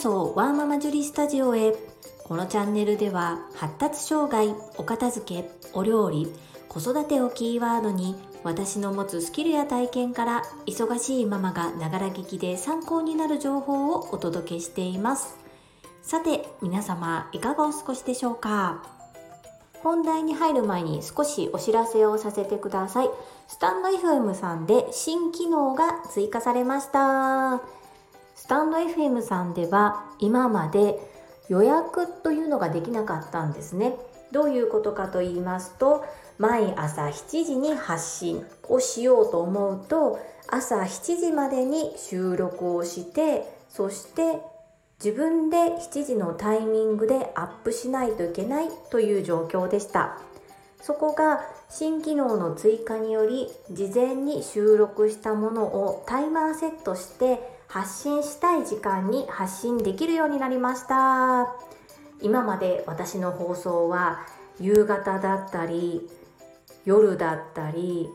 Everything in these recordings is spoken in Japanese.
そワーママジュリスタジオへ。このチャンネルでは発達障害お片付けお料理子育てをキーワードに私の持つスキルや体験から忙しいママがながら聞きで参考になる情報をお届けしています。さて皆様いかがお過ごしでしょうか？本題に入る前に少しお知らせをさせてください。スタンド FM さんで新機能が追加されました。タンド FM さんでは今まで予約というのができなかったんですね。どういうことかと言いますと毎朝7時に発信をしようと思うと朝7時までに収録をしてそして自分で7時のタイミングでアップしないといけないという状況でした。そこが新機能の追加により事前に収録したものをタイマーセットして発信したい時間に発信できるようになりました。今まで私の放送は夕方だったり夜だったり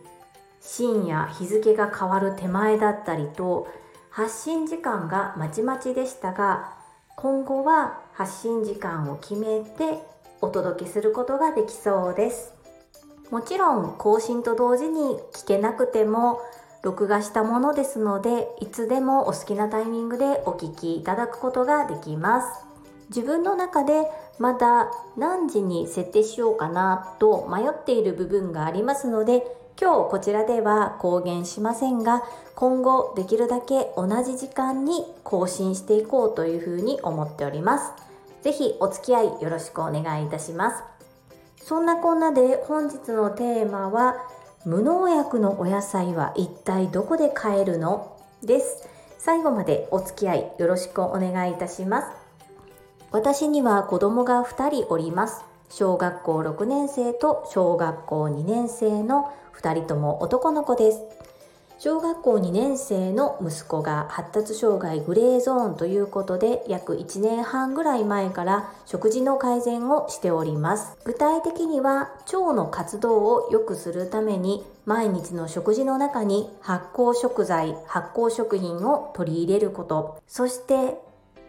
深夜日付が変わる手前だったりと発信時間がまちまちでしたが今後は発信時間を決めてお届けすることができそうです。もちろん更新と同時に聞けなくても録画したものですのでいつでもお好きなタイミングでお聞きいただくことができます。自分の中でまだ何時に設定しようかなと迷っている部分がありますので今日こちらでは公言しませんが今後できるだけ同じ時間に更新していこうというふうに思っております。是非お付き合いよろしくお願いいたします。そんなこんなで本日のテーマは無農薬のお野菜は一体どこで買えるの？です。最後までお付き合いよろしくお願いいたします。私には子供が2人おります。小学校6年生と小学校2年生の2人とも男の子です。小学校2年生の息子が発達障害グレーゾーンということで約1年半ぐらい前から食事の改善をしております。具体的には腸の活動を良くするために毎日の食事の中に発酵食材発酵食品を取り入れること。そして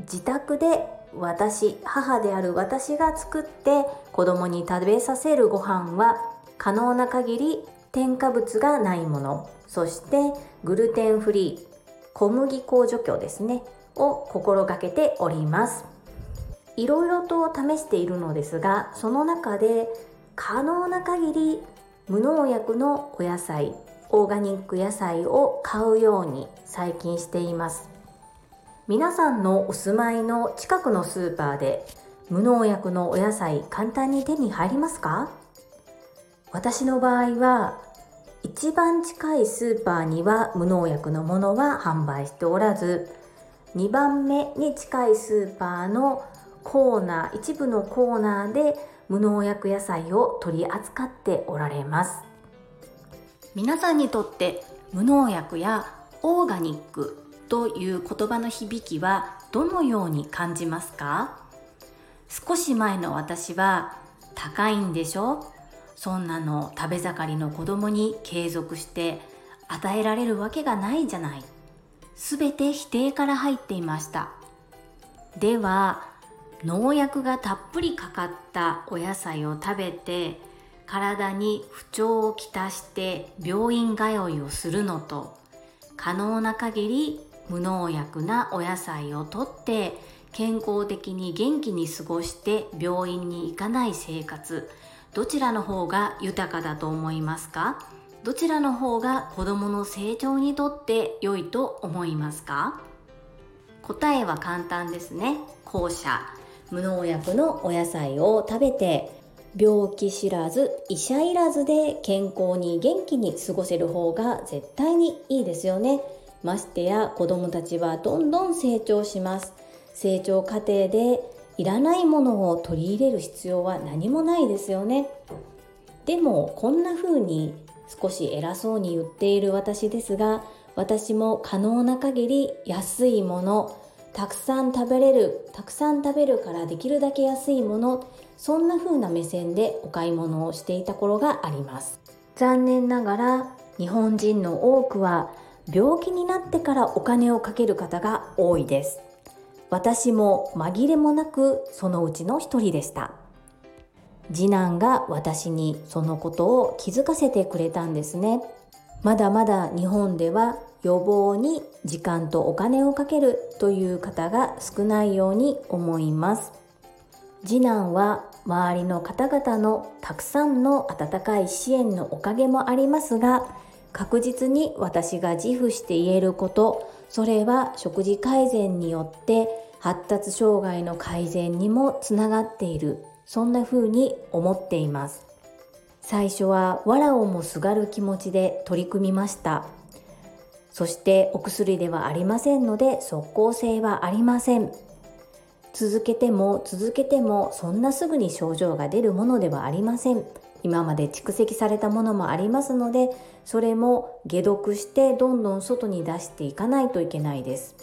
自宅で私母である私が作って子供に食べさせるご飯は可能な限り添加物がないものそしてグルテンフリー小麦粉除去ですねを心がけております。いろいろと試しているのですがその中で可能な限り無農薬のお野菜オーガニック野菜を買うように最近しています。皆さんのお住まいの近くのスーパーで無農薬のお野菜簡単に手に入りますか？私の場合は一番近いスーパーには無農薬のものは販売しておらず2番目に近いスーパーのコーナー一部のコーナーで無農薬野菜を取り扱っておられます。皆さんにとって無農薬やオーガニックという言葉の響きはどのように感じますか？少し前の私は高いんでしょ？そんなの食べ盛りの子供に継続して与えられるわけがないじゃない。全て否定から入っていました。では農薬がたっぷりかかったお野菜を食べて体に不調をきたして病院通いをするのと可能な限り無農薬なお野菜をとって健康的に元気に過ごして病院に行かない生活。どちらの方が豊かだと思いますか？どちらの方が子供の成長にとって良いと思いますか？答えは簡単ですね。後者無農薬のお野菜を食べて病気知らず医者いらずで健康に元気に過ごせる方が絶対にいいですよね。ましてや子供たちはどんどん成長します。成長過程でいらないものを取り入れる必要は何もないですよね。でもこんな風に少し偉そうに言っている私ですが私も可能な限り安いものたくさん食べれるたくさん食べるからできるだけ安いものそんな風な目線でお買い物をしていた頃があります。残念ながら日本人の多くは病気になってからお金をかける方が多いです。私も紛れもなくそのうちの一人でした。次男が私にそのことを気づかせてくれたんですね。まだまだ日本では予防に時間とお金をかけるという方が少ないように思います。次男は周りの方々のたくさんの温かい支援のおかげもありますが確実に私が自負して言えることそれは食事改善によって発達障害の改善にもつながっている。そんな風に思っています。最初は藁をもすがる気持ちで取り組みました。そしてお薬ではありませんので即効性はありません。続けても続けてもそんなすぐに症状が出るものではありません。今まで蓄積されたものもありますのでそれも解毒してどんどん外に出していかないといけないです。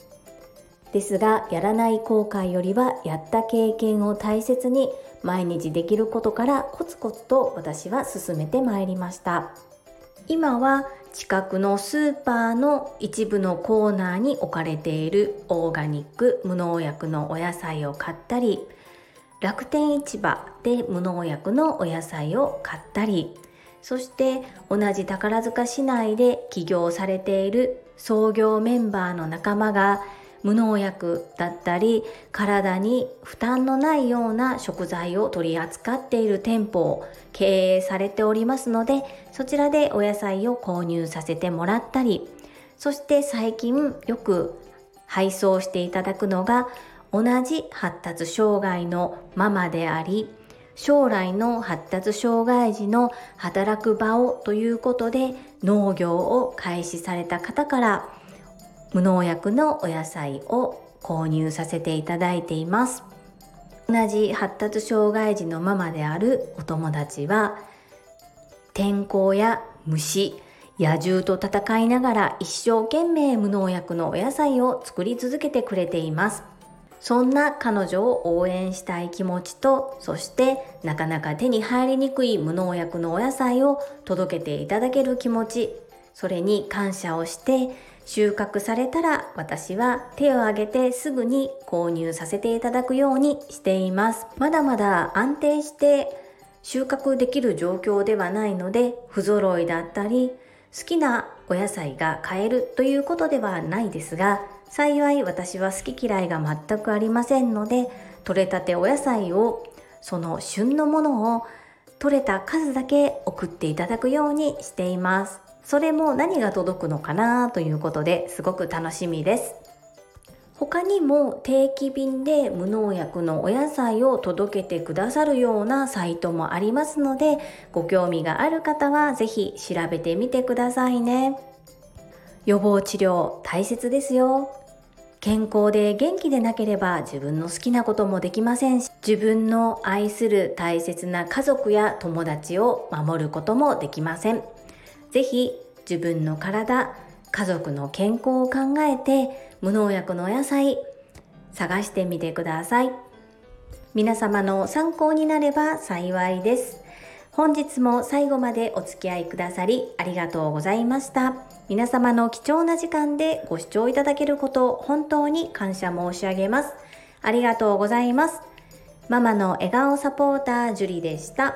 ですがやらない後悔よりはやった経験を大切に毎日できることからコツコツと私は進めてまいりました。今は近くのスーパーの一部のコーナーに置かれているオーガニック無農薬のお野菜を買ったり楽天市場で無農薬のお野菜を買ったりそして同じ宝塚市内で起業されている創業メンバーの仲間が無農薬だったり体に負担のないような食材を取り扱っている店舗を経営されておりますのでそちらでお野菜を購入させてもらったりそして最近よく配送していただくのが同じ発達障害のママであり将来の発達障害児の働く場をということで農業を開始された方から無農薬のお野菜を購入させていただいています。同じ発達障害児のママであるお友達は天候や虫野獣と戦いながら一生懸命無農薬のお野菜を作り続けてくれています。そんな彼女を応援したい気持ちとそしてなかなか手に入りにくい無農薬のお野菜を届けていただける気持ちそれに感謝をして収穫されたら私は手を挙げてすぐに購入させていただくようにしています。まだまだ安定して収穫できる状況ではないので不揃いだったり好きなお野菜が買えるということではないですが幸い私は好き嫌いが全くありませんので採れたてお野菜をその旬のものを取れた数だけ送っていただくようにしています。それも何が届くのかなということですごく楽しみです。他にも定期便で無農薬のお野菜を届けてくださるようなサイトもありますのでご興味がある方はぜひ調べてみてくださいね。予防治療大切ですよ。健康で元気でなければ自分の好きなこともできませんし自分の愛する大切な家族や友達を守ることもできません。ぜひ自分の体、家族の健康を考えて無農薬のお野菜探してみてください。皆様の参考になれば幸いです。本日も最後までお付き合いくださりありがとうございました。皆様の貴重な時間でご視聴いただけることを本当に感謝申し上げます。ありがとうございます。ママの笑顔サポータージュリでした。